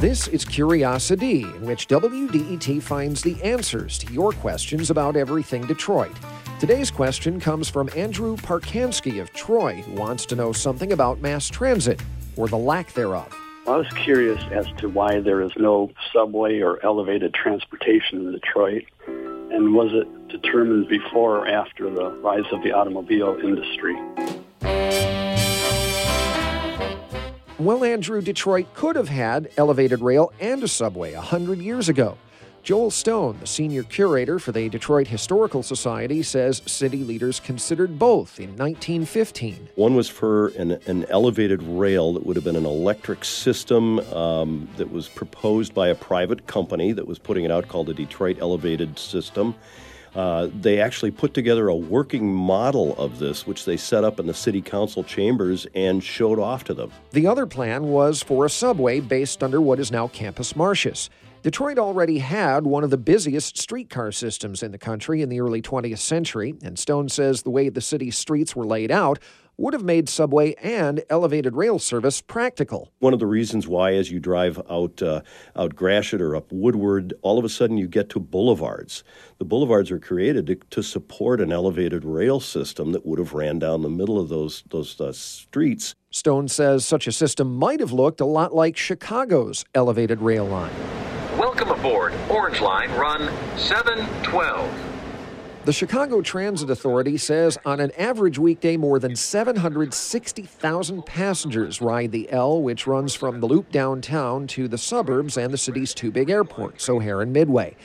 This is CuriosiD, in which WDET finds the answers to your questions about everything Detroit. Today's question comes from Andrew Parkansky of Troy, who wants to know something about mass transit, or the lack thereof. I was curious as to why there is no subway or elevated transportation in Detroit, and was it determined before or after the rise of the automobile industry? Well, Andrew, Detroit could have had elevated rail and a subway a hundred years ago. Joel Stone, the senior curator for the Detroit Historical Society, says city leaders considered both in 1915. One was for an, an elevated rail that would have been an electric system um, that was proposed by a private company that was putting it out called the Detroit Elevated System. Uh, they actually put together a working model of this, which they set up in the city council chambers and showed off to them. The other plan was for a subway based under what is now Campus Martius. Detroit already had one of the busiest streetcar systems in the country in the early 20th century, and Stone says the way the city's streets were laid out would have made subway and elevated rail service practical. One of the reasons why, as you drive out uh, out Gratiot or up Woodward, all of a sudden you get to boulevards. The boulevards are created to, to support an elevated rail system that would have ran down the middle of those those uh, streets. Stone says such a system might have looked a lot like Chicago's elevated rail line. Welcome aboard Orange Line, run 712. The Chicago Transit Authority says on an average weekday, more than 760,000 passengers ride the L, which runs from the loop downtown to the suburbs and the city's two big airports, O'Hare and Midway.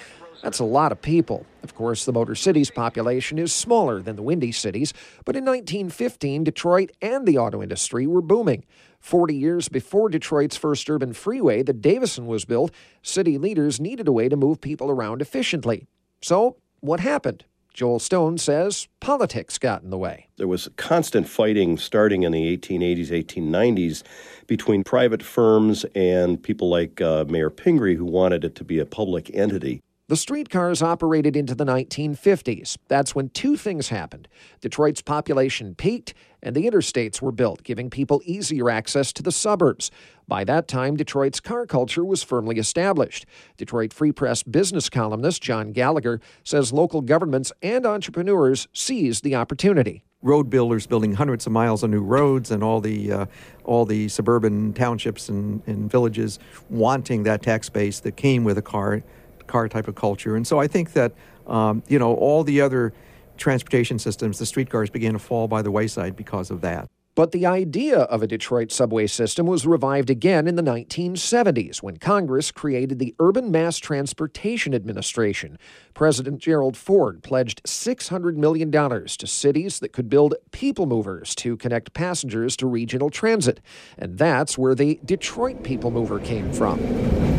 That's a lot of people. Of course, the Motor City's population is smaller than the Windy Cities, but in 1915, Detroit and the auto industry were booming. 40 years before Detroit's first urban freeway, the Davison, was built, city leaders needed a way to move people around efficiently. So, what happened? Joel Stone says politics got in the way. There was constant fighting starting in the 1880s, 1890s between private firms and people like uh, Mayor Pingree who wanted it to be a public entity. The streetcars operated into the 1950s. That's when two things happened. Detroit's population peaked, and the interstates were built, giving people easier access to the suburbs. By that time, Detroit's car culture was firmly established. Detroit Free Press business columnist John Gallagher says local governments and entrepreneurs seized the opportunity road builders building hundreds of miles of new roads and all the uh, all the suburban townships and, and, villages wanting that tax base that came with a car car type of culture. And so I think that, um, you know, all the other transportation systems, the streetcars began to fall by the wayside because of that. But the idea of a Detroit subway system was revived again in the 1970s when Congress created the Urban Mass Transportation Administration. President Gerald Ford pledged $600 million to cities that could build people movers to connect passengers to regional transit. And that's where the Detroit People Mover came from.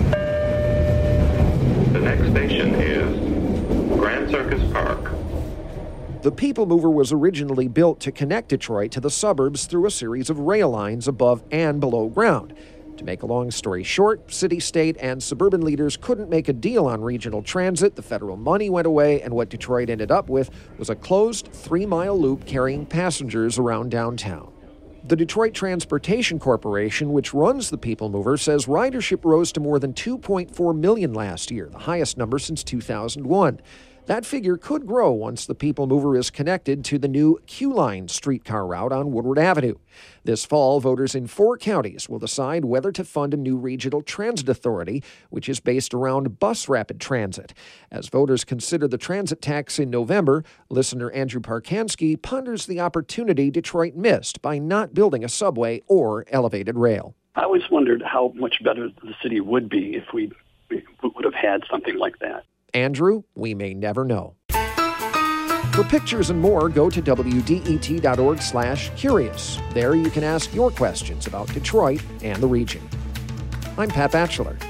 Next station is Grand Circus Park. The People Mover was originally built to connect Detroit to the suburbs through a series of rail lines above and below ground. To make a long story short, city, state, and suburban leaders couldn't make a deal on regional transit. The federal money went away, and what Detroit ended up with was a closed three mile loop carrying passengers around downtown. The Detroit Transportation Corporation, which runs the People Mover, says ridership rose to more than 2.4 million last year, the highest number since 2001. That figure could grow once the People Mover is connected to the new Q Line streetcar route on Woodward Avenue. This fall, voters in four counties will decide whether to fund a new regional transit authority, which is based around bus rapid transit. As voters consider the transit tax in November, listener Andrew Parkansky ponders the opportunity Detroit missed by not building a subway or elevated rail. I always wondered how much better the city would be if we would have had something like that. Andrew, we may never know. For pictures and more, go to wdet.org slash curious. There you can ask your questions about Detroit and the region. I'm Pat Batcheller.